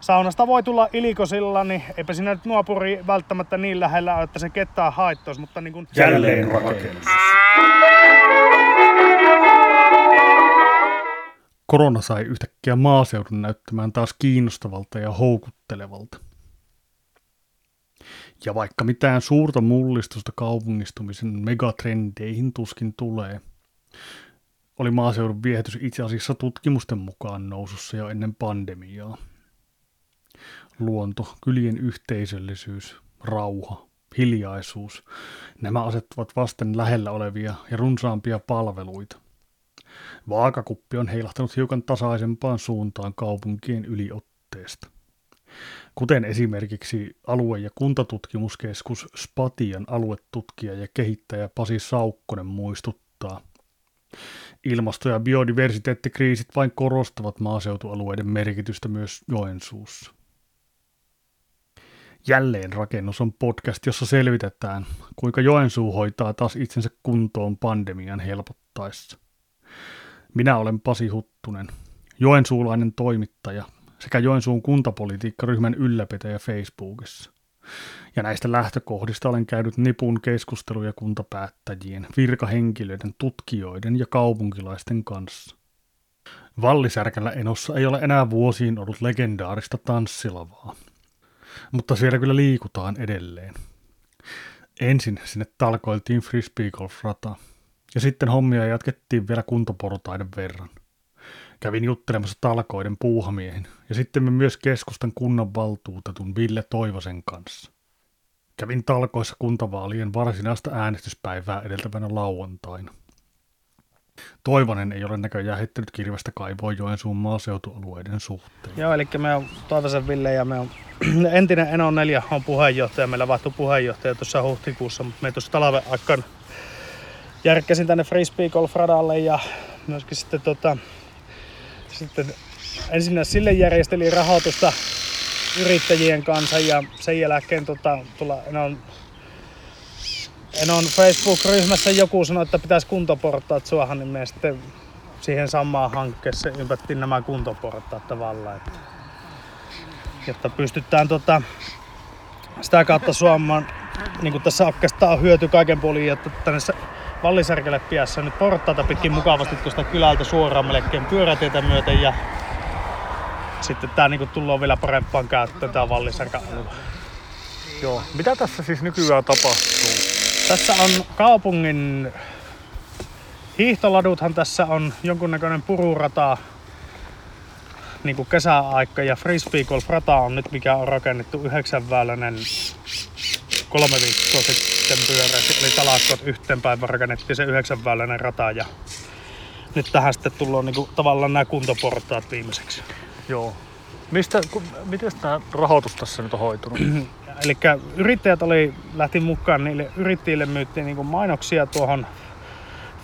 saunasta voi tulla ilikosilla, niin eipä siinä nyt nuopuri välttämättä niin lähellä ole, että se kettaa haittoisi, mutta niin kuin... Jälleen rakennus. Korona sai yhtäkkiä maaseudun näyttämään taas kiinnostavalta ja houkuttelevalta. Ja vaikka mitään suurta mullistusta kaupungistumisen megatrendeihin tuskin tulee, oli maaseudun viehätys itse asiassa tutkimusten mukaan nousussa jo ennen pandemiaa. Luonto, kylien yhteisöllisyys, rauha, hiljaisuus, nämä asettavat vasten lähellä olevia ja runsaampia palveluita. Vaakakuppi on heilahtanut hiukan tasaisempaan suuntaan kaupunkien yliotteesta. Kuten esimerkiksi alue- ja kuntatutkimuskeskus Spatian aluetutkija ja kehittäjä Pasi Saukkonen muistuttaa. Ilmasto- ja biodiversiteettikriisit vain korostavat maaseutualueiden merkitystä myös Joensuussa. Jälleen rakennus on podcast, jossa selvitetään, kuinka Joensuu hoitaa taas itsensä kuntoon pandemian helpottaessa. Minä olen Pasi Huttunen, joensuulainen toimittaja sekä Joensuun kuntapolitiikkaryhmän ylläpitäjä Facebookissa. Ja näistä lähtökohdista olen käynyt nipun keskusteluja kuntapäättäjien, virkahenkilöiden, tutkijoiden ja kaupunkilaisten kanssa. Vallisärkällä enossa ei ole enää vuosiin ollut legendaarista tanssilavaa, mutta siellä kyllä liikutaan edelleen. Ensin sinne talkoiltiin frisbee golf ja sitten hommia jatkettiin vielä kuntoportaiden verran. Kävin juttelemassa talkoiden puuhamiehen ja sitten me myös keskustan kunnanvaltuutetun Ville Toivosen kanssa. Kävin talkoissa kuntavaalien varsinaista äänestyspäivää edeltävänä lauantaina. Toivonen ei ole näköjään heittänyt kirvestä kaivoa Joensuun maaseutualueiden suhteen. Joo, eli me on Toivosen Ville ja me on entinen Eno 4 on puheenjohtaja. Meillä vaihtui puheenjohtaja tuossa huhtikuussa, mutta me tuossa talven aikana järkkäsin tänne frisbee golf radalle ja myöskin sitten, tota, sitten ensin sille järjestelin rahoitusta yrittäjien kanssa ja sen jälkeen tota, tulla, on, en on Facebook-ryhmässä joku sanoi, että pitäisi kuntoportaat suohan, niin me sitten siihen samaan hankkeeseen ympättiin nämä kuntoportaat tavallaan. Että, jotta pystytään tota, sitä kautta suomaan, niin kuin tässä oikeastaan on hyöty kaiken puolin, että tänne Vallisärkelle piässä nyt portaita pitkin mukavasti tuosta kylältä suoraan melkein pyörätietä myöten ja sitten tää niinku tullaan vielä parempaan käyttöön tää Vallisärkä. Joo. Mitä tässä siis nykyään tapahtuu? Tässä on kaupungin hiihtoladuthan tässä on jonkunnäköinen pururata niin kuin kesäaika ja frisbee golf rata on nyt mikä on rakennettu yhdeksänväyläinen kolme viikkoa sitten pyöräsi, eli talakkot yhteen päivän rakennettiin se yhdeksänväyläinen rata ja nyt tähän sitten tullaan niinku tavallaan nämä kuntoportaat viimeiseksi. Joo. Mistä, miten tämä rahoitus tässä nyt on hoitunut? Eli yrittäjät oli, lähti mukaan, niille yrittäjille myyttiin niinku mainoksia tuohon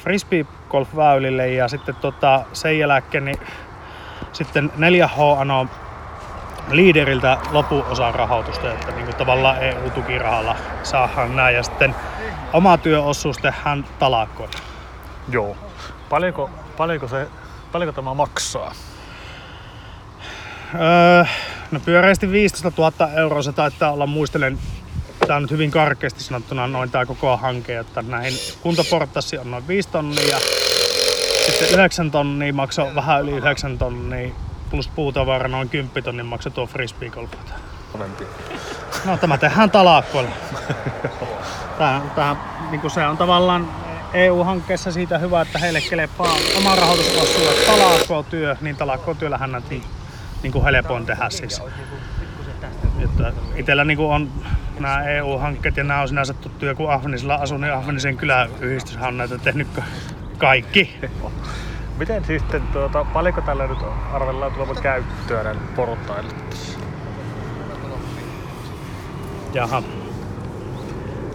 frisbee golf väylille ja sitten tota, sen jälkeen niin sitten 4H anoi liideriltä lopuosan rahoitusta, että niin kuin tavallaan EU-tukirahalla saadaan näin ja sitten oma työosuus tehdään talakkoina. Joo. Paljonko, paljonko, se, paljonko tämä maksaa? Öö, no pyöreästi 15 000 euroa se taitaa olla, muistelen, tämä on nyt hyvin karkeasti sanottuna noin tämä koko hanke, että näihin kuntaportassi on noin 5 tonnia ja sitten 9 tonnia maksoi vähän yli 9 tonnia plus puutavara noin 10 tonnin maksoi tuo frisbee golf. No tämä tehdään talakkoilla. Tämä, tämä, niin se on tavallaan EU-hankkeessa siitä hyvä, että heille kelepaa oma rahoitusosuus talakko-työ, niin talakko-työllähän näitä niin, niin kuin helpoin tehdä siis. Että itellä niin on nämä EU-hankkeet ja nämä on sinänsä tuttuja, kun Ahvenisilla asun, niin Ahvenisen kyläyhdistyshän on näitä tehnyt kaikki. Miten sitten, tuota, paljonko tällä nyt arvellaan tulevan käyttöä näille portaille? Jaha.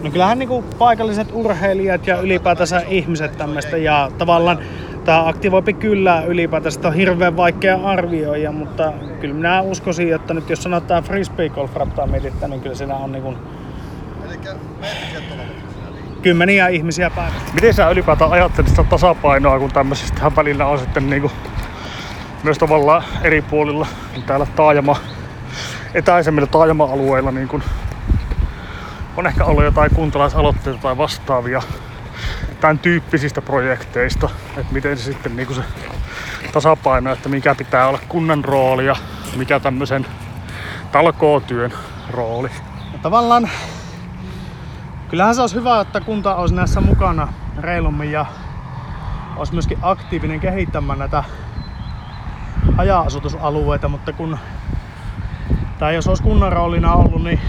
No kyllähän niinku paikalliset urheilijat ja ylipäätänsä ihmiset tämmöistä ja tavallaan tämä aktivoipi kyllä ylipäätänsä on hirveän vaikea arvioida, mutta kyllä minä uskoisin, että nyt jos sanotaan frisbee golf mietitään, niin kyllä siinä on niinku kymmeniä ihmisiä päivässä. Miten sä ylipäätään ajattelit sitä tasapainoa, kun tämmöisestä välillä on sitten niinku myös tavallaan eri puolilla täällä taajama etäisemmillä taajama-alueilla niin kun on ehkä ollut jotain kuntalaisaloitteita tai vastaavia tämän tyyppisistä projekteista, että miten se sitten niin se tasapaino, että mikä pitää olla kunnan rooli ja mikä tämmöisen talkootyön rooli. Ja tavallaan kyllähän se olisi hyvä, että kunta olisi näissä mukana reilummin ja olisi myöskin aktiivinen kehittämään näitä haja-asutusalueita, mutta kun tai jos olisi kunnan roolina ollut, niin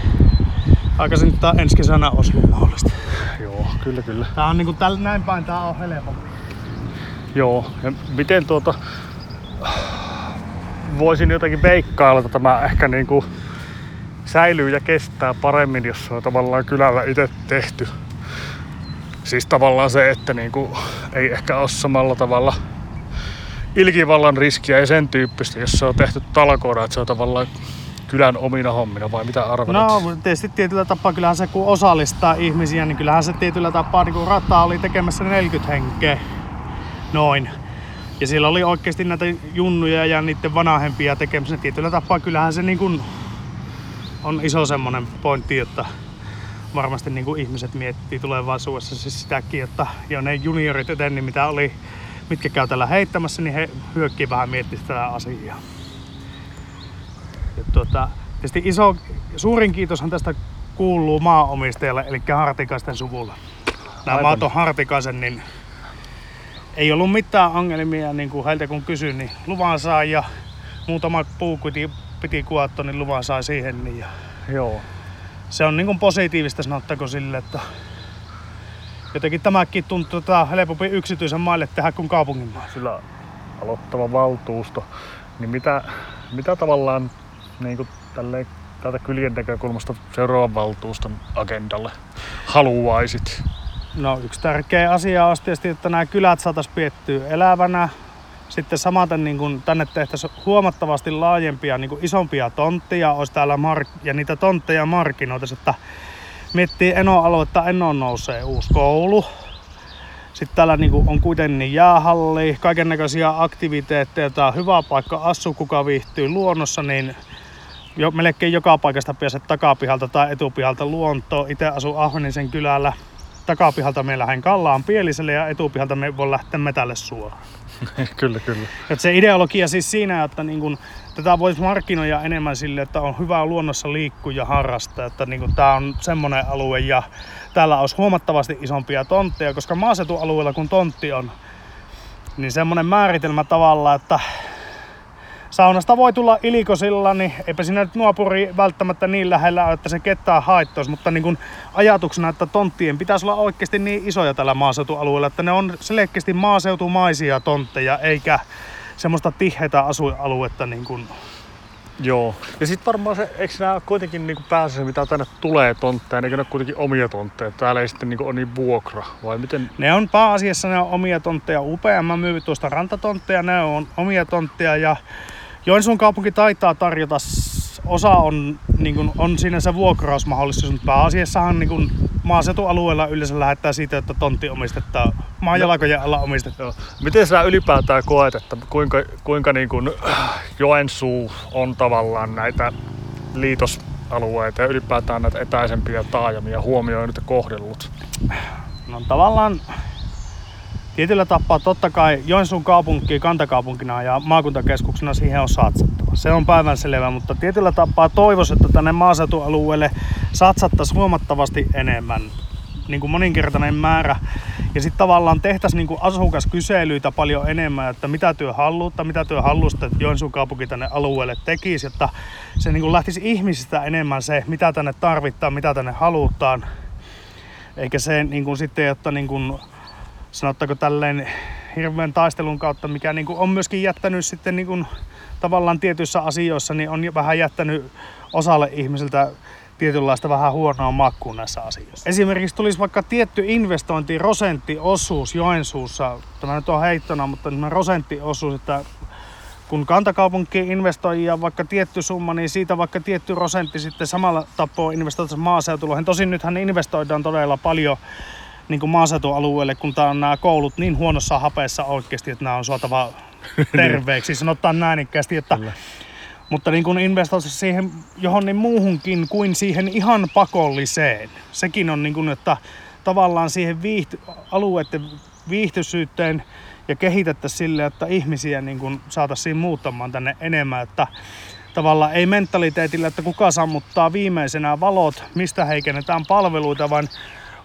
aikaisin tämä ensi kesänä olisi ollut mahdollista. Joo, kyllä kyllä. Tää on niinku täl, näin päin, tää on helpompi. Joo, ja miten tuota voisin jotenkin veikkailla, että tämä ehkä niinku säilyy ja kestää paremmin, jos se on tavallaan kylällä itse tehty. Siis tavallaan se, että niinku ei ehkä ole samalla tavalla ilkivallan riskiä ja sen tyyppistä, jos se on tehty talkoona, että se on tavallaan kylän omina hommina vai mitä arvelet? No tietysti tietyllä tapaa kyllähän se kun osallistaa ihmisiä, niin kyllähän se tietyllä tapaa niin rataa oli tekemässä 40 henkeä. Noin. Ja siellä oli oikeasti näitä junnuja ja niiden vanhempia tekemässä tietyllä tapaa. Kyllähän se niin kuin on iso semmonen pointti, että varmasti niin ihmiset miettii tulevaisuudessa siis sitäkin, että jo ne juniorit eten, niin mitä oli, mitkä käy tällä heittämässä, niin he hyökkii vähän miettimään tätä asiaa. Ja tuota, tietysti iso, suurin kiitoshan tästä kuuluu maanomistajalle, eli Hartikaisten suvulla. Nämä Aivan. maat on Hartikaisen, niin ei ollut mitään ongelmia, niin kuin heiltä kun kysyin, niin luvan sai ja muutama puu piti, piti kuotto, niin luvan sai siihen. Niin ja Joo. se on niin kuin positiivista sanottako sille, että jotenkin tämäkin tuntuu tota helpompi yksityisen maille tehdä kuin kaupungin maille. Sillä aloittava valtuusto, niin mitä, mitä tavallaan niin kuin tälleen, täältä kylien näkökulmasta seuraavan valtuuston agendalle haluaisit? No yksi tärkeä asia olisi tietysti, että nämä kylät saataisiin piettyä elävänä. Sitten samaten niin kun tänne tehtäisiin huomattavasti laajempia, niin kuin isompia tontteja olisi täällä mark- ja niitä tontteja markkinoitaisiin, että miettii Eno-aluetta, Enoon nousee uusi koulu. Sitten täällä niin kuin on kuitenkin jäähalli, kaiken näköisiä aktiviteetteja. Tää on hyvä paikka asua, kuka viihtyy luonnossa, niin jo, melkein joka paikasta pääset takapihalta tai etupihalta luontoon. Itse asun Ahvenisen kylällä. Takapihalta me lähden Kallaan Pieliselle ja etupihalta me voi lähteä metälle suoraan. kyllä, kyllä. Et se ideologia siis siinä, että niin kun, tätä voisi markkinoida enemmän sille, että on hyvä luonnossa liikkua ja harrastaa. Että niin tämä on semmoinen alue ja täällä olisi huomattavasti isompia tontteja, koska maaseutualueella kun tontti on, niin semmoinen määritelmä tavalla, että saunasta voi tulla ilikosilla, niin eipä siinä nyt nuopuri välttämättä niin lähellä ole, että se ketään haittoisi, mutta niin kun ajatuksena, että tonttien pitäisi olla oikeasti niin isoja tällä maaseutualueella, että ne on selkeästi maaseutumaisia tontteja, eikä semmoista tiheitä asuinaluetta niin kuin Joo. Ja sitten varmaan se, eikö nämä kuitenkin niinku pääasiassa, mitä tänne tulee tontteja, niin ne ole kuitenkin omia tontteja. Täällä ei sitten niinku ole niin vuokra, vai miten? Ne on pääasiassa ne on omia tontteja. UPM myy tuosta rantatontteja, ne on omia tontteja ja Joensuun kaupunki taitaa tarjota, osa on, niin kuin, on siinä se vuokrausmahdollisuus, mutta pääasiassahan niin kuin, maaseutualueella yleensä lähettää siitä, että tontti omistetaan maajalkojen alla omistetaan. Miten sä ylipäätään koet, että kuinka, kuinka niin kuin Joensuu on tavallaan näitä liitosalueita ja ylipäätään näitä etäisempiä taajamia huomioinut ja kohdellut? No tavallaan tietyllä tapaa totta kai Joensuun kaupunki kantakaupunkina ja maakuntakeskuksena siihen on satsattava. Se on päivänselvä, mutta tietyllä tapaa toivoisin, että tänne maaseutualueelle satsattaisiin huomattavasti enemmän niin kuin moninkertainen määrä. Ja sitten tavallaan tehtäisiin niin kuin asukaskyselyitä paljon enemmän, että mitä työ haluutta, mitä työ halusta, että Joensuun kaupunki tänne alueelle tekisi, että se niin kuin lähtisi ihmisistä enemmän se, mitä tänne tarvitaan, mitä tänne halutaan. Eikä se niin kuin sitten, että niin kuin, sanottaako tälleen hirveän taistelun kautta, mikä niin kuin on myöskin jättänyt sitten niin kuin, tavallaan tietyissä asioissa, niin on vähän jättänyt osalle ihmisiltä tietynlaista vähän huonoa makkuun näissä asioissa. Esimerkiksi tulisi vaikka tietty investointi, prosenttiosuus Joensuussa, tämä nyt on heittona, mutta tämä prosenttiosuus, että kun kantakaupunki investoi ja vaikka tietty summa, niin siitä vaikka tietty prosentti sitten samalla tapaa investoitaisiin maaseutuloihin. Tosin nythän niinvestoidaan todella paljon niin kuin maaseutualueelle, kun tää on nämä koulut niin huonossa hapeessa oikeasti, että nämä on saatava terveeksi. Sanotaan näin ikkästi, että Kyllä. mutta niin kuin investoisi siihen johonkin muuhunkin kuin siihen ihan pakolliseen. Sekin on niin kuin, että tavallaan siihen viihty, alueiden viihtyisyyteen ja kehitettäisiin sille, että ihmisiä niin kuin saataisiin muuttamaan tänne enemmän, että tavallaan ei mentaliteetillä, että kuka sammuttaa viimeisenä valot, mistä heikennetään palveluita, vaan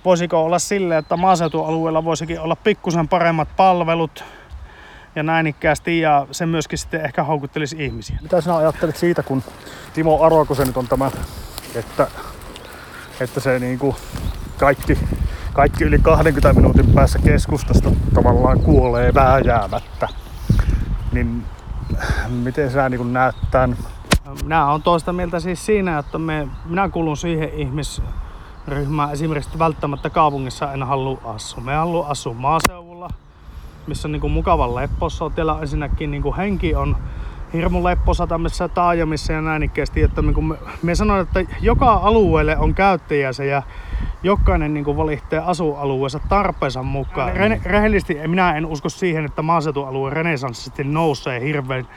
voisiko olla sille, että maaseutualueella voisikin olla pikkusen paremmat palvelut ja näin ikkäästi ja se myöskin sitten ehkä houkuttelisi ihmisiä. Mitä sinä ajattelet siitä, kun Timo Arokosen nyt on tämä, että, että se niin kuin kaikki, kaikki yli 20 minuutin päässä keskustasta tavallaan kuolee vääjäämättä, niin miten sä niin näet tämän? Minä olen toista mieltä siis siinä, että me, minä kuulun siihen ihmisryhmään esimerkiksi välttämättä kaupungissa en halua asua. Me haluan asua maaseudulla, missä on niin kuin mukavan leppossa. Siellä ensinnäkin niin kuin henki on hirmu lepposa tämmöisissä taajamissa ja näin ikkeästi, että niin kuin me, me sanon, että joka alueelle on käyttäjänsä ja jokainen niin kuin valitsee asualueensa tarpeensa mukaan. Re- rehellisesti minä en usko siihen, että maaseutualue renesanssisesti nousee hirveän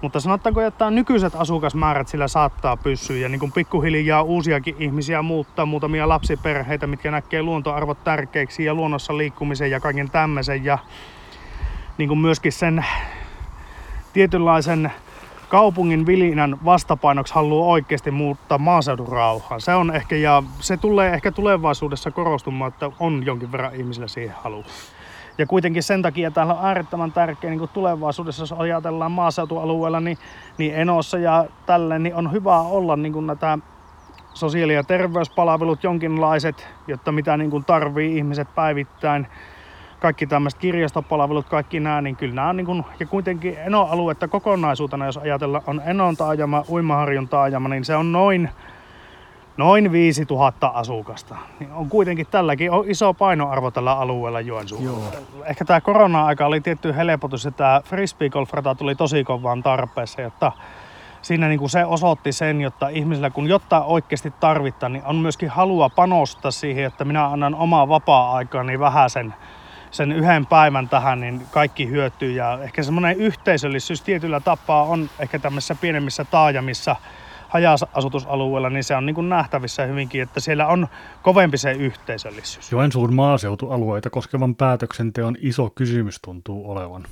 mutta sanotaanko, että nykyiset asukasmäärät sillä saattaa pysyä ja niin kuin pikkuhiljaa uusiakin ihmisiä muuttaa, muutamia lapsiperheitä, mitkä näkee luontoarvot tärkeiksi ja luonnossa liikkumisen ja kaiken tämmöisen ja niin kuin myöskin sen tietynlaisen kaupungin vilinän vastapainoksi haluaa oikeasti muuttaa maaseudun rauhaan. Se on ehkä, ja se tulee ehkä tulevaisuudessa korostumaan, että on jonkin verran ihmisillä siihen halu. Ja kuitenkin sen takia täällä on äärettömän tärkeä niin tulevaisuudessa, jos ajatellaan maaseutualueella, niin, niin Enossa ja tälle, niin on hyvä olla niin kuin näitä sosiaali- ja terveyspalvelut jonkinlaiset, jotta mitä niin kuin tarvii ihmiset päivittäin. Kaikki tämmöiset kirjastopalvelut, kaikki nämä, niin kyllä nämä on niin kuin, ja kuitenkin Eno-aluetta kokonaisuutena, jos ajatellaan, on Enon taajama, Uimaharjun taajama, niin se on noin, noin 5000 asukasta. Niin on kuitenkin tälläkin on iso painoarvo tällä alueella Joensuulla. Ehkä tämä korona-aika oli tietty helpotus, että tämä frisbee golf tuli tosi kovaan tarpeessa, jotta siinä niin kuin se osoitti sen, jotta ihmisillä kun jotain oikeasti tarvittaa, niin on myöskin halua panostaa siihen, että minä annan omaa vapaa-aikaa vähän sen sen yhden päivän tähän, niin kaikki hyötyy. Ja ehkä semmoinen yhteisöllisyys tietyllä tapaa on ehkä tämmöisissä pienemmissä taajamissa, haja-asutusalueella, niin se on niin kuin nähtävissä hyvinkin, että siellä on kovempi se yhteisöllisyys. Joensuun maaseutualueita koskevan päätöksenteon iso kysymys tuntuu olevan.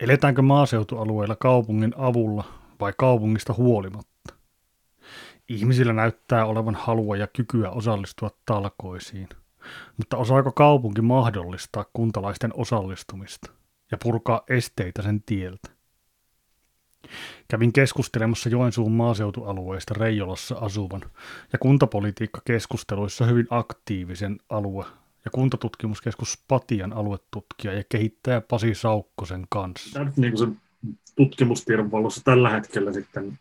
Eletäänkö maaseutualueilla kaupungin avulla vai kaupungista huolimatta? Ihmisillä näyttää olevan halua ja kykyä osallistua talkoisiin – mutta osaako kaupunki mahdollistaa kuntalaisten osallistumista ja purkaa esteitä sen tieltä? Kävin keskustelemassa Joensuun maaseutualueesta Reijolassa asuvan ja kuntapolitiikkakeskusteluissa hyvin aktiivisen alue- ja kuntatutkimuskeskus Patian aluetutkija ja kehittäjä Pasi Saukkosen kanssa. Niin kuin se tutkimustiedon valossa tällä hetkellä sitten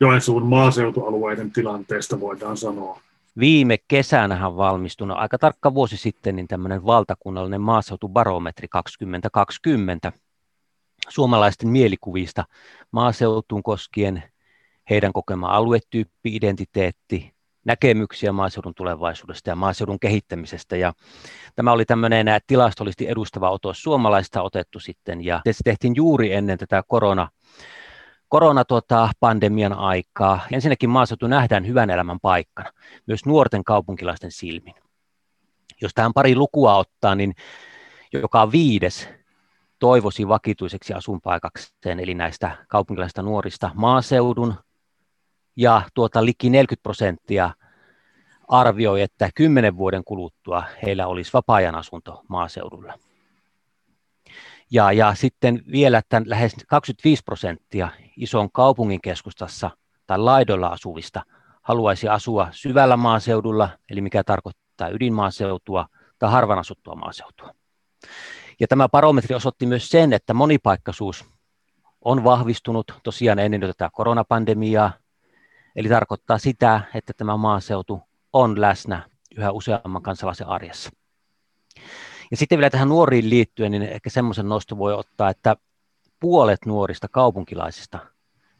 Joensuun maaseutualueiden tilanteesta voidaan sanoa viime kesänähän valmistunut aika tarkka vuosi sitten niin tämmöinen valtakunnallinen maaseutubarometri 2020 suomalaisten mielikuvista maaseutuun koskien heidän kokema aluetyyppi, identiteetti, näkemyksiä maaseudun tulevaisuudesta ja maaseudun kehittämisestä. Ja tämä oli tämmöinen tilastollisesti edustava otos suomalaista otettu sitten, ja se tehtiin juuri ennen tätä korona koronapandemian tuota, aikaa. Ensinnäkin maaseutu nähdään hyvän elämän paikkana, myös nuorten kaupunkilaisten silmin. Jos tähän pari lukua ottaa, niin joka viides toivoisi vakituiseksi asunpaikakseen, eli näistä kaupunkilaisista nuorista maaseudun, ja tuota liki 40 prosenttia arvioi, että kymmenen vuoden kuluttua heillä olisi vapaa-ajan asunto maaseudulla. Ja, ja sitten vielä tämän lähes 25 prosenttia ison kaupungin keskustassa tai laidoilla asuvista haluaisi asua syvällä maaseudulla, eli mikä tarkoittaa ydinmaaseutua tai harvan asuttua maaseutua. Ja tämä barometri osoitti myös sen, että monipaikkaisuus on vahvistunut tosiaan ennen tätä koronapandemiaa, eli tarkoittaa sitä, että tämä maaseutu on läsnä yhä useamman kansalaisen arjessa. Ja sitten vielä tähän nuoriin liittyen, niin ehkä semmoisen nosto voi ottaa, että puolet nuorista kaupunkilaisista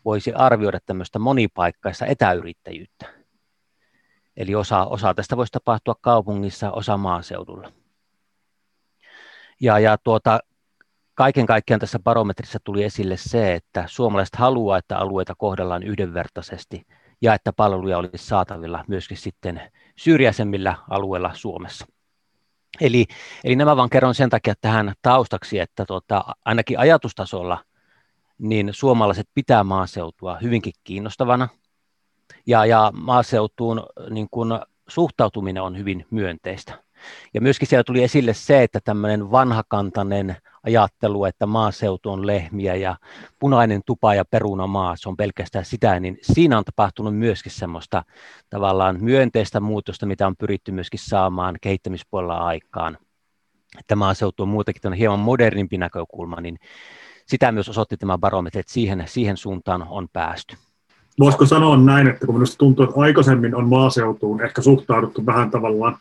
voisi arvioida tämmöistä monipaikkaista etäyrittäjyyttä. Eli osa, osa tästä voisi tapahtua kaupungissa, osa maaseudulla. Ja, ja tuota, kaiken kaikkiaan tässä barometrissa tuli esille se, että suomalaiset haluaa, että alueita kohdellaan yhdenvertaisesti ja että palveluja olisi saatavilla myöskin sitten syrjäisemmillä alueilla Suomessa. Eli, eli nämä vaan kerron sen takia tähän taustaksi, että tota, ainakin ajatustasolla niin suomalaiset pitää maaseutua hyvinkin kiinnostavana ja, ja maaseutuun niin kun, suhtautuminen on hyvin myönteistä. Ja myöskin siellä tuli esille se, että tämmöinen vanhakantainen ajattelu, että maaseutu on lehmiä ja punainen tupa ja perunamaa, se on pelkästään sitä, niin siinä on tapahtunut myöskin semmoista tavallaan myönteistä muutosta, mitä on pyritty myöskin saamaan kehittämispuolella aikaan. Että maaseutu on muutenkin hieman modernimpi näkökulma, niin sitä myös osoitti tämä barometri, että siihen, siihen suuntaan on päästy. Voisiko sanoa näin, että kun minusta tuntuu, että aikaisemmin on maaseutuun ehkä suhtauduttu vähän tavallaan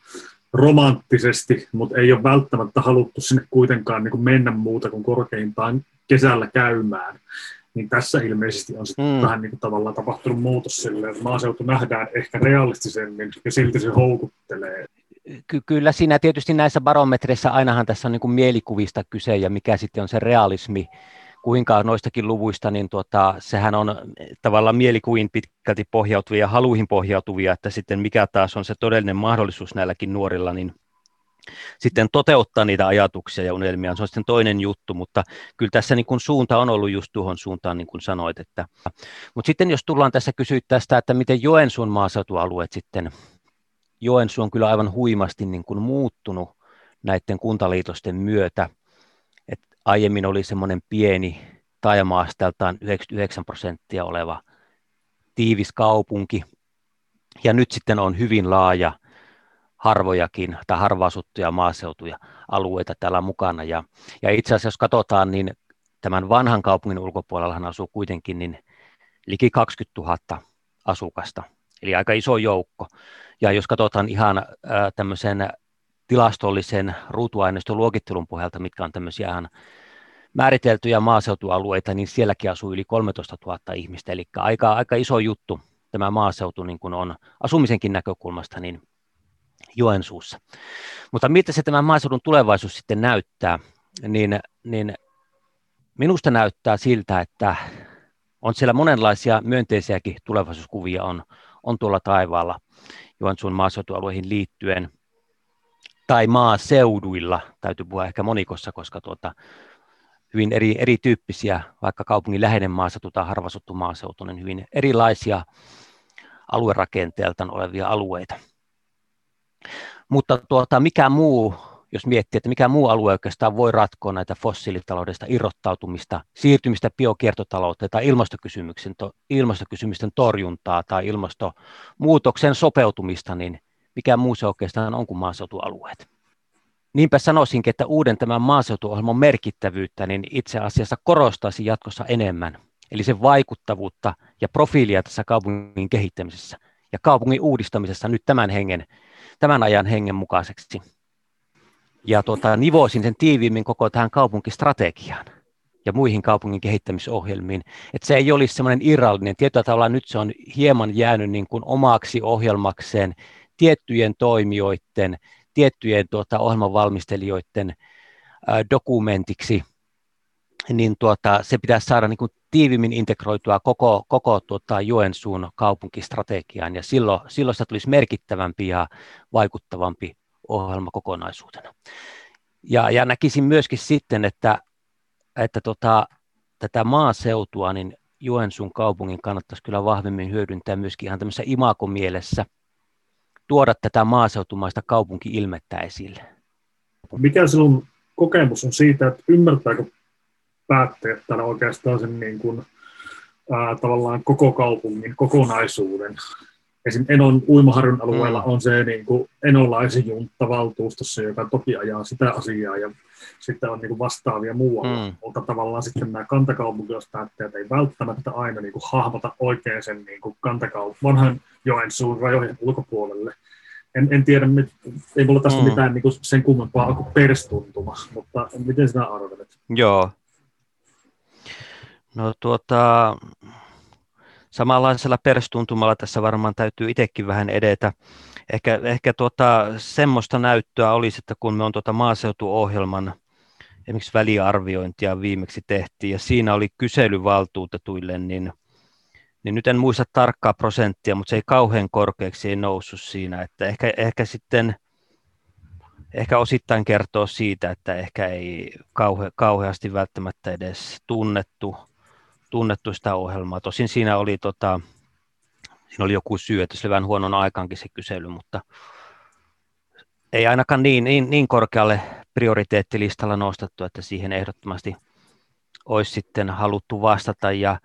romanttisesti, mutta ei ole välttämättä haluttu sinne kuitenkaan niin kuin mennä muuta kuin korkeintaan kesällä käymään. Niin tässä ilmeisesti on sitten mm. vähän niin kuin tavallaan tapahtunut muutos silleen, että maaseutu nähdään ehkä realistisemmin ja silti se houkuttelee. Ky- kyllä siinä tietysti näissä barometreissä ainahan tässä on niin kuin mielikuvista kyse ja mikä sitten on se realismi, kuinka noistakin luvuista, niin tuota, sehän on tavallaan mielikuin pitkälti pohjautuvia ja haluihin pohjautuvia, että sitten mikä taas on se todellinen mahdollisuus näilläkin nuorilla, niin sitten toteuttaa niitä ajatuksia ja unelmia, se on sitten toinen juttu, mutta kyllä tässä niin kuin suunta on ollut just tuohon suuntaan, niin kuin sanoit. Että. Mutta sitten jos tullaan tässä kysyä tästä, että miten Joensuun maaseutualueet sitten, Joensuu on kyllä aivan huimasti niin kuin muuttunut näiden kuntaliitosten myötä, aiemmin oli semmoinen pieni taajamaastaltaan 99 prosenttia oleva tiivis kaupunki, ja nyt sitten on hyvin laaja harvojakin tai harvaasuttuja maaseutuja alueita täällä mukana. Ja, ja itse asiassa jos katsotaan, niin tämän vanhan kaupungin ulkopuolella asuu kuitenkin niin liki 20 000 asukasta, eli aika iso joukko. Ja jos katsotaan ihan äh, tämmöisen tilastollisen ruutuaineiston luokittelun pohjalta, mitkä on tämmöisiä ihan määriteltyjä maaseutualueita, niin sielläkin asuu yli 13 000 ihmistä, eli aika, aika iso juttu tämä maaseutu niin kuin on asumisenkin näkökulmasta niin Joensuussa. Mutta miltä se tämä maaseudun tulevaisuus sitten näyttää, niin, niin minusta näyttää siltä, että on siellä monenlaisia myönteisiäkin tulevaisuuskuvia on, on tuolla taivaalla Joensuun maaseutualueihin liittyen, tai maaseuduilla, täytyy puhua ehkä monikossa, koska tuota, hyvin eri, erityyppisiä, vaikka kaupungin läheinen maaseutu tai harvasuttu maaseutu, niin hyvin erilaisia aluerakenteeltaan olevia alueita. Mutta tuota, mikä muu, jos miettii, että mikä muu alue oikeastaan voi ratkoa näitä fossiilitaloudesta irrottautumista, siirtymistä biokiertotalouteen tai ilmastokysymyksen, to, ilmastokysymysten torjuntaa tai ilmastonmuutoksen sopeutumista, niin mikä muu se oikeastaan on kuin maaseutualueet. Niinpä sanoisinkin, että uuden tämän maaseutuohjelman merkittävyyttä niin itse asiassa korostaisi jatkossa enemmän, eli sen vaikuttavuutta ja profiilia tässä kaupungin kehittämisessä ja kaupungin uudistamisessa nyt tämän, hengen, tämän ajan hengen mukaiseksi. Ja tuota, nivoisin sen tiiviimmin koko tähän kaupunkistrategiaan ja muihin kaupungin kehittämisohjelmiin. Että se ei olisi semmoinen irrallinen, tietyllä tavalla nyt se on hieman jäänyt niin kuin omaksi ohjelmakseen tiettyjen toimijoiden tiettyjen tuota, ohjelmanvalmistelijoiden dokumentiksi, niin tuota, se pitäisi saada niin kuin tiivimmin integroitua koko, koko tuota, Joensuun kaupunkistrategiaan, ja silloin, silloin sitä tulisi merkittävämpi ja vaikuttavampi ohjelma kokonaisuutena. Ja, ja näkisin myöskin sitten, että, että tota, tätä maaseutua, niin Joensuun kaupungin kannattaisi kyllä vahvemmin hyödyntää myöskin ihan tämmöisessä imakomielessä, tuoda tätä maaseutumaista kaupunki-ilmettä esille. Mikä sinun kokemus on siitä, että ymmärtääkö päättäjät täällä oikeastaan sen niin kuin, ää, tavallaan koko kaupungin kokonaisuuden? Esim. Enon uimaharjun alueella mm. on se niin kuin enolaisen juntta valtuustossa, joka toki ajaa sitä asiaa ja sitten on niin kuin vastaavia muualla, mm. mutta tavallaan sitten nämä kantakaupunkilaispäättäjät ei välttämättä aina niin kuin hahmota oikein sen niin kuin kantakaup- vanhan Joensuun rajojen ulkopuolelle. En, en tiedä, mit, ei mulla tästä mm. mitään niin kuin sen kummempaa kuin perstuntuma, mutta miten sinä arvelet? Joo. No tuota, samanlaisella perstuntumalla tässä varmaan täytyy itsekin vähän edetä. Ehkä, ehkä tuota, semmoista näyttöä olisi, että kun me on tuota maaseutuohjelman esimerkiksi väliarviointia viimeksi tehtiin, ja siinä oli kyselyvaltuutetuille, niin, niin nyt en muista tarkkaa prosenttia, mutta se ei kauhean korkeaksi ei noussut siinä, että ehkä, ehkä sitten ehkä osittain kertoo siitä, että ehkä ei kauhe, kauheasti välttämättä edes tunnettu, tunnettu sitä ohjelmaa. Tosin siinä oli, tota, siinä oli joku syy, että se oli vähän huonon aikaankin se kysely, mutta ei ainakaan niin, niin, niin korkealle prioriteettilistalla nostettu, että siihen ehdottomasti olisi sitten haluttu vastata. Ja,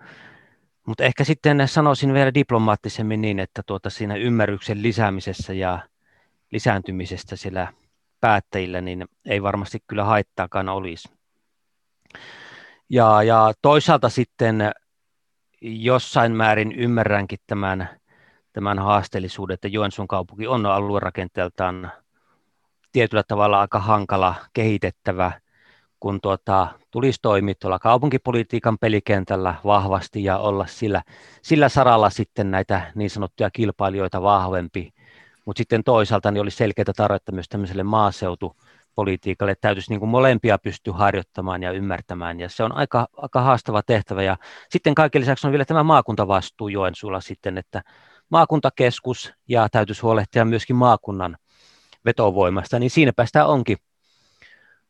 mutta ehkä sitten sanoisin vielä diplomaattisemmin niin, että tuota siinä ymmärryksen lisäämisessä ja lisääntymisestä siellä päättäjillä, niin ei varmasti kyllä haittaakaan olisi. Ja, ja toisaalta sitten jossain määrin ymmärränkin tämän, tämän haasteellisuuden, että Joensuun kaupunki on aluerakenteeltaan tietyllä tavalla aika hankala kehitettävä, kun tuota, tulisi toimia tuolla kaupunkipolitiikan pelikentällä vahvasti ja olla sillä, sillä saralla sitten näitä niin sanottuja kilpailijoita vahvempi. Mutta sitten toisaalta niin oli selkeää tarvetta myös tämmöiselle maaseutupolitiikalle, että täytyisi niin kuin molempia pystyä harjoittamaan ja ymmärtämään, ja se on aika, aika haastava tehtävä. Ja sitten kaiken lisäksi on vielä tämä maakuntavastuu Joensuulla sitten, että maakuntakeskus ja täytyisi huolehtia myöskin maakunnan vetovoimasta, niin siinäpä sitä onkin,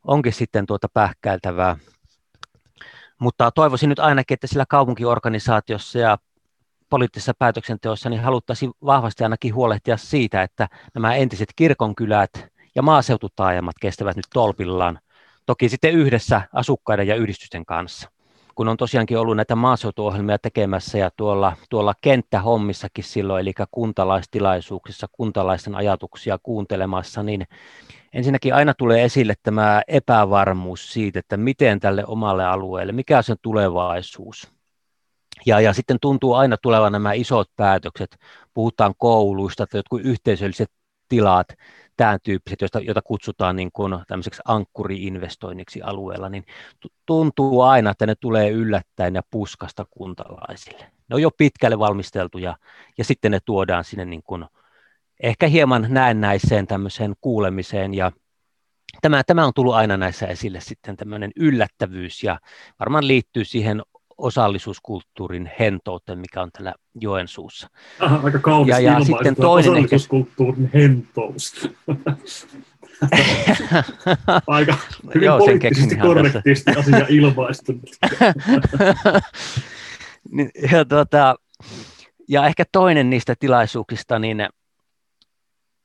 onkin sitten tuota pähkäiltävää. Mutta toivoisin nyt ainakin, että sillä kaupunkiorganisaatiossa ja poliittisessa päätöksenteossa niin haluttaisiin vahvasti ainakin huolehtia siitä, että nämä entiset kirkonkylät ja maaseututaajamat kestävät nyt tolpillaan, toki sitten yhdessä asukkaiden ja yhdistysten kanssa kun on tosiaankin ollut näitä maaseutuohjelmia tekemässä ja tuolla, tuolla kenttähommissakin silloin, eli kuntalaistilaisuuksissa kuntalaisten ajatuksia kuuntelemassa, niin ensinnäkin aina tulee esille tämä epävarmuus siitä, että miten tälle omalle alueelle, mikä on sen tulevaisuus. Ja, ja sitten tuntuu aina tulevan nämä isot päätökset, puhutaan kouluista tai jotkut yhteisölliset tilat, tämän tyyppiset, joista, joita kutsutaan niin kuin tämmöiseksi ankkuriinvestoinniksi alueella, niin tuntuu aina, että ne tulee yllättäen ja puskasta kuntalaisille. Ne on jo pitkälle valmisteltuja ja sitten ne tuodaan sinne niin kuin ehkä hieman näennäiseen tämmöiseen kuulemiseen ja Tämä, tämä on tullut aina näissä esille sitten tämmöinen yllättävyys ja varmaan liittyy siihen osallisuuskulttuurin hentouteen, mikä on täällä Joensuussa. Aha, aika kaunis ja, ja sitten toinen osallisuuskulttuurin ehkä... hentous. aika hyvin Joo, poliittisesti korrektisti asia ilmaistu. Niin, ja, tuota, ja ehkä toinen niistä tilaisuuksista, niin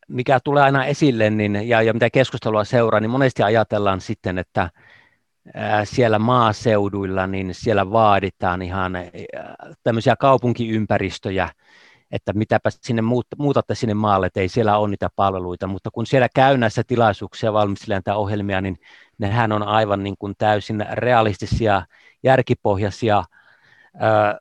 mikä tulee aina esille niin, ja, ja mitä keskustelua seuraa, niin monesti ajatellaan sitten, että siellä maaseuduilla, niin siellä vaaditaan ihan tämmöisiä kaupunkiympäristöjä, että mitäpä sinne muutatte sinne maalle, että ei siellä ole niitä palveluita, mutta kun siellä käy näissä tilaisuuksia valmistelemaan tätä ohjelmia, niin nehän on aivan niin kuin täysin realistisia, järkipohjaisia ää,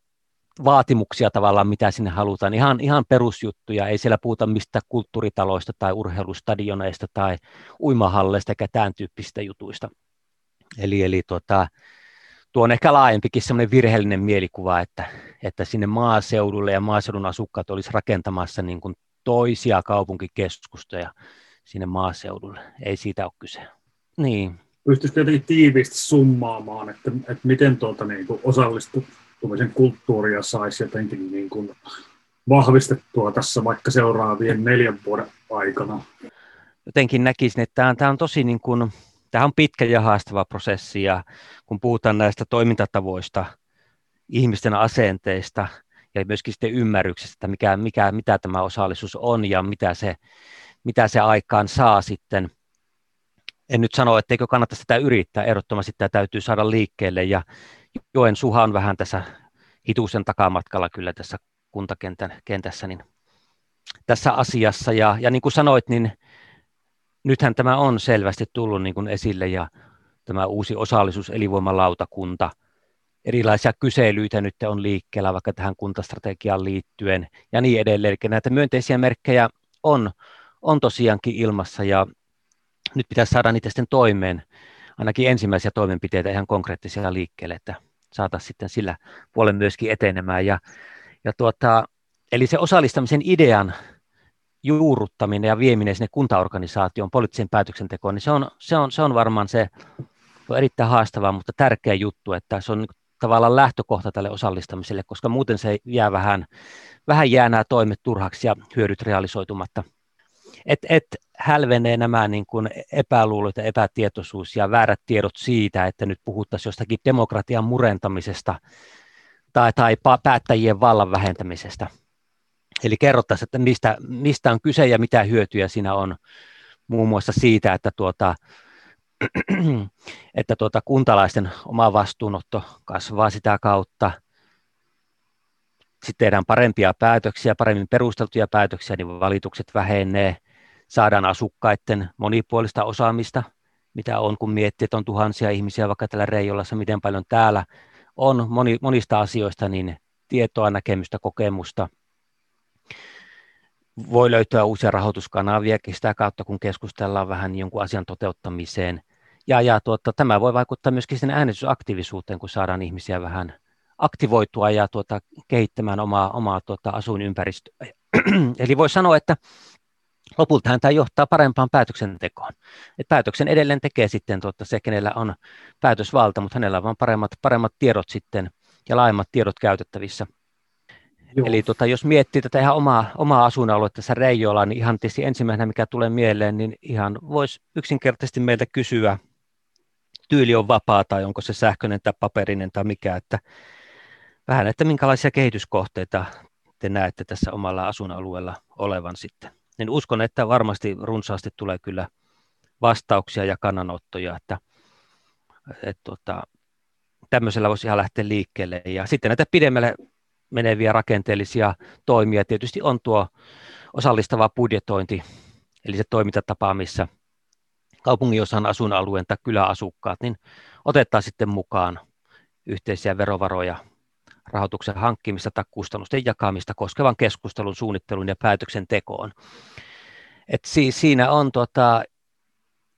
vaatimuksia tavallaan, mitä sinne halutaan, ihan, ihan perusjuttuja, ei siellä puhuta mistä kulttuuritaloista tai urheilustadioneista tai uimahalleista eikä tämän tyyppisistä jutuista. Eli, eli tota, tuo on ehkä laajempikin sellainen virheellinen mielikuva, että, että sinne maaseudulle ja maaseudun asukkaat olisi rakentamassa niin kuin toisia kaupunkikeskustoja sinne maaseudulle. Ei siitä ole kyse. Niin. Pystyisikö jotenkin tiiviisti summaamaan, että, että miten tuota, niin kuin osallistumisen kulttuuria saisi jotenkin niin kuin vahvistettua tässä vaikka seuraavien neljän vuoden aikana? Jotenkin näkisin, että tämä on, tämä on tosi niin kuin, Tämä on pitkä ja haastava prosessi ja kun puhutaan näistä toimintatavoista, ihmisten asenteista ja myöskin sitten ymmärryksestä, että mikä, mikä, mitä tämä osallisuus on ja mitä se, mitä se aikaan saa sitten. En nyt sano, etteikö kannata sitä yrittää, ehdottomasti sitä täytyy saada liikkeelle ja Joen Suha on vähän tässä hituisen takamatkalla kyllä tässä kuntakentän kentässä, niin tässä asiassa. Ja, ja niin kuin sanoit, niin nythän tämä on selvästi tullut niin kuin esille ja tämä uusi osallisuus elinvoimalautakunta, erilaisia kyselyitä nyt on liikkeellä vaikka tähän kuntastrategiaan liittyen ja niin edelleen. Eli näitä myönteisiä merkkejä on, on tosiaankin ilmassa ja nyt pitäisi saada niitä sitten toimeen, ainakin ensimmäisiä toimenpiteitä ihan konkreettisia liikkeelle, että saataisiin sitten sillä puolen myöskin etenemään. Ja, ja tuota, eli se osallistamisen idean juurruttaminen ja vieminen sinne kuntaorganisaation poliittiseen päätöksentekoon, niin se on, se on, se on varmaan se on erittäin haastavaa, mutta tärkeä juttu, että se on niin tavallaan lähtökohta tälle osallistamiselle, koska muuten se jää vähän, vähän jää nämä toimet turhaksi ja hyödyt realisoitumatta. Et, et hälvenee nämä niin kuin epäluulot ja epätietoisuus ja väärät tiedot siitä, että nyt puhuttaisiin jostakin demokratian murentamisesta tai, tai päättäjien vallan vähentämisestä. Eli kerrottaisiin, että mistä, mistä on kyse ja mitä hyötyjä siinä on muun muassa siitä, että, tuota, että tuota kuntalaisten oma vastuunotto kasvaa sitä kautta. Sitten tehdään parempia päätöksiä, paremmin perusteltuja päätöksiä, niin valitukset vähenee. Saadaan asukkaiden monipuolista osaamista, mitä on, kun miettii, että on tuhansia ihmisiä vaikka tällä Reijolassa, miten paljon täällä on moni, monista asioista, niin tietoa, näkemystä, kokemusta – voi löytyä uusia rahoituskanavia sitä kautta, kun keskustellaan vähän jonkun asian toteuttamiseen. Ja, ja tuota, tämä voi vaikuttaa myöskin sen äänestysaktiivisuuteen, kun saadaan ihmisiä vähän aktivoitua ja tuota, kehittämään omaa, omaa tuota, asuinympäristöä. Eli voi sanoa, että lopultahan tämä johtaa parempaan päätöksentekoon. Et päätöksen edelleen tekee sitten tuota, se, kenellä on päätösvalta, mutta hänellä on paremmat, paremmat tiedot sitten ja laajemmat tiedot käytettävissä Joo. Eli tota, jos miettii tätä ihan omaa, omaa asuinaluetta tässä Reijolla, niin ihan tietysti ensimmäisenä, mikä tulee mieleen, niin ihan voisi yksinkertaisesti meiltä kysyä, tyyli on vapaa tai onko se sähköinen tai paperinen tai mikä, että vähän, että minkälaisia kehityskohteita te näette tässä omalla asuinalueella olevan sitten. Niin uskon, että varmasti runsaasti tulee kyllä vastauksia ja kannanottoja, että, että, että tota, tämmöisellä voisi ihan lähteä liikkeelle. Ja sitten näitä pidemmälle meneviä rakenteellisia toimia tietysti on tuo osallistava budjetointi, eli se toimintatapa, missä kaupunginosan asuinalueen tai kyläasukkaat, niin otetaan sitten mukaan yhteisiä verovaroja rahoituksen hankkimista tai kustannusten jakamista koskevan keskustelun, suunnittelun ja päätöksentekoon. Et siinä on tota,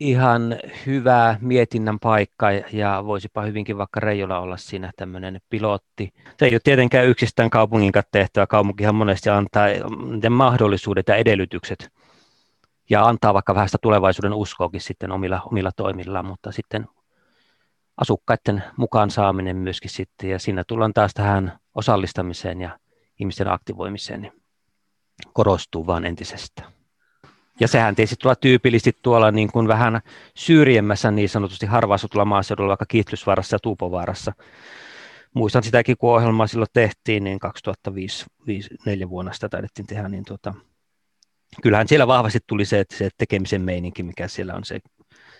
ihan hyvä mietinnän paikka ja voisipa hyvinkin vaikka Reijolla olla siinä tämmöinen pilotti. Se ei ole tietenkään yksistään kaupungin tehtävä. Kaupunkihan monesti antaa ne mahdollisuudet ja edellytykset ja antaa vaikka vähän sitä tulevaisuuden uskoakin sitten omilla, omilla toimillaan, mutta sitten asukkaiden mukaan saaminen myöskin sitten ja siinä tullaan taas tähän osallistamiseen ja ihmisten aktivoimiseen niin korostuu vaan entisestään. Ja sehän tietysti tuolla tyypillisesti tuolla niin kuin vähän syrjemmässä niin sanotusti harvaasutulla maaseudulla, vaikka Kiitlysvaarassa ja Tuupovaarassa. Muistan sitäkin, kun ohjelmaa silloin tehtiin, niin 2005-2004 vuonna sitä taidettiin tehdä, niin tota, kyllähän siellä vahvasti tuli se, että se tekemisen meininki, mikä siellä on se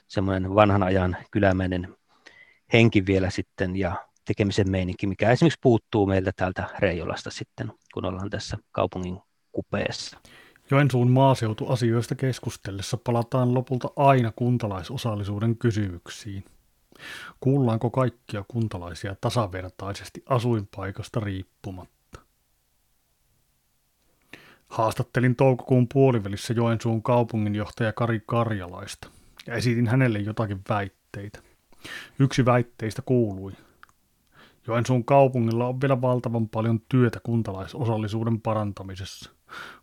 semmoinen vanhan ajan kylämäinen henki vielä sitten ja tekemisen meininki, mikä esimerkiksi puuttuu meiltä täältä Reijolasta sitten, kun ollaan tässä kaupungin kupeessa. Joensuun maaseutuasioista keskustellessa palataan lopulta aina kuntalaisosallisuuden kysymyksiin. Kuullaanko kaikkia kuntalaisia tasavertaisesti asuinpaikasta riippumatta? Haastattelin toukokuun puolivälissä Joensuun kaupunginjohtaja Kari Karjalaista ja esitin hänelle jotakin väitteitä. Yksi väitteistä kuului. Joensuun kaupungilla on vielä valtavan paljon työtä kuntalaisosallisuuden parantamisessa.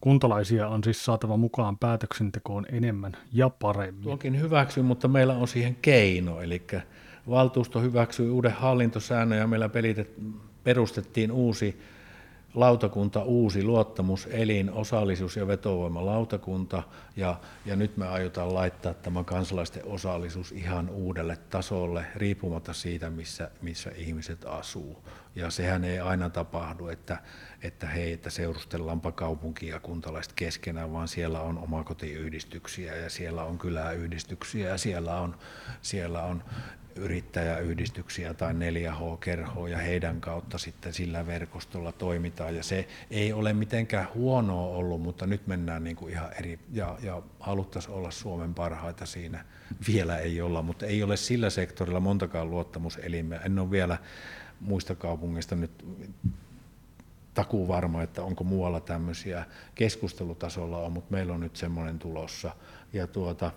Kuntalaisia on siis saatava mukaan päätöksentekoon enemmän ja paremmin. Tuonkin hyväksy, mutta meillä on siihen keino, eli valtuusto hyväksyi uuden hallintosäännön ja meillä perustettiin uusi lautakunta uusi luottamuselin, osallisuus- ja vetovoimalautakunta, ja, ja nyt me aiotaan laittaa tämä kansalaisten osallisuus ihan uudelle tasolle, riippumatta siitä, missä, missä ihmiset asuu. Ja sehän ei aina tapahdu, että, että hei, että seurustellaanpa kaupunkia ja kuntalaiset keskenään, vaan siellä on omakotiyhdistyksiä ja siellä on kyläyhdistyksiä ja siellä on, siellä on yrittäjäyhdistyksiä tai 4H-kerhoa ja heidän kautta sitten sillä verkostolla toimitaan. Ja se ei ole mitenkään huonoa ollut, mutta nyt mennään niin kuin ihan eri, ja, ja haluttaisiin olla Suomen parhaita siinä. Vielä ei olla, mutta ei ole sillä sektorilla montakaan luottamuselimiä. En ole vielä muista kaupungeista nyt takuu varma, että onko muualla tämmöisiä keskustelutasolla on, mutta meillä on nyt semmoinen tulossa. Ja tuota,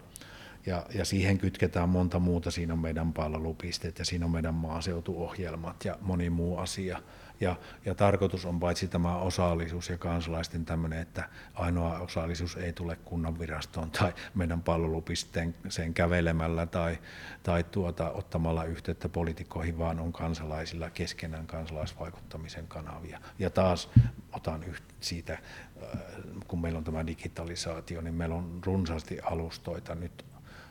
ja, ja siihen kytketään monta muuta. Siinä on meidän palvelupisteet ja siinä on meidän maaseutuohjelmat ja moni muu asia. Ja, ja tarkoitus on paitsi tämä osallisuus ja kansalaisten tämmöinen, että ainoa osallisuus ei tule kunnanvirastoon tai meidän palvelupisteen kävelemällä tai, tai tuota, ottamalla yhteyttä poliitikkoihin, vaan on kansalaisilla keskenään kansalaisvaikuttamisen kanavia. Ja taas otan siitä, äh, kun meillä on tämä digitalisaatio, niin meillä on runsaasti alustoita nyt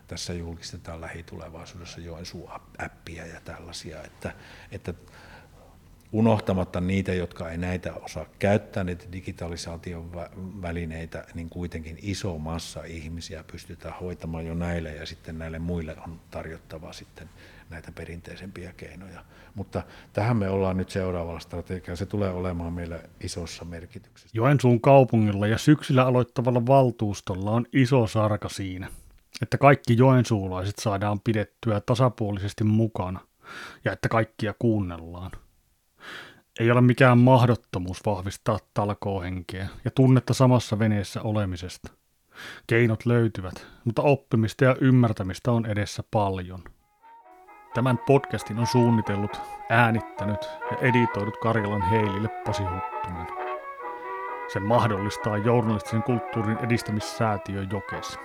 tässä julkistetaan lähitulevaisuudessa Joensuu-appia ja tällaisia, että, että unohtamatta niitä, jotka ei näitä osaa käyttää, niitä digitalisaation välineitä, niin kuitenkin iso massa ihmisiä pystytään hoitamaan jo näille ja sitten näille muille on tarjottava sitten näitä perinteisempiä keinoja. Mutta tähän me ollaan nyt seuraavalla strategialla. Se tulee olemaan meillä isossa merkityksessä. Joensuun kaupungilla ja syksyllä aloittavalla valtuustolla on iso sarka siinä, että kaikki joensuulaiset saadaan pidettyä tasapuolisesti mukana ja että kaikkia kuunnellaan. Ei ole mikään mahdottomuus vahvistaa talkoohenkeä ja tunnetta samassa veneessä olemisesta. Keinot löytyvät, mutta oppimista ja ymmärtämistä on edessä paljon. Tämän podcastin on suunnitellut, äänittänyt ja editoidut Karjalan Heilille Pasi Huttunen. Se mahdollistaa journalistisen kulttuurin edistämissäätiö Jokes.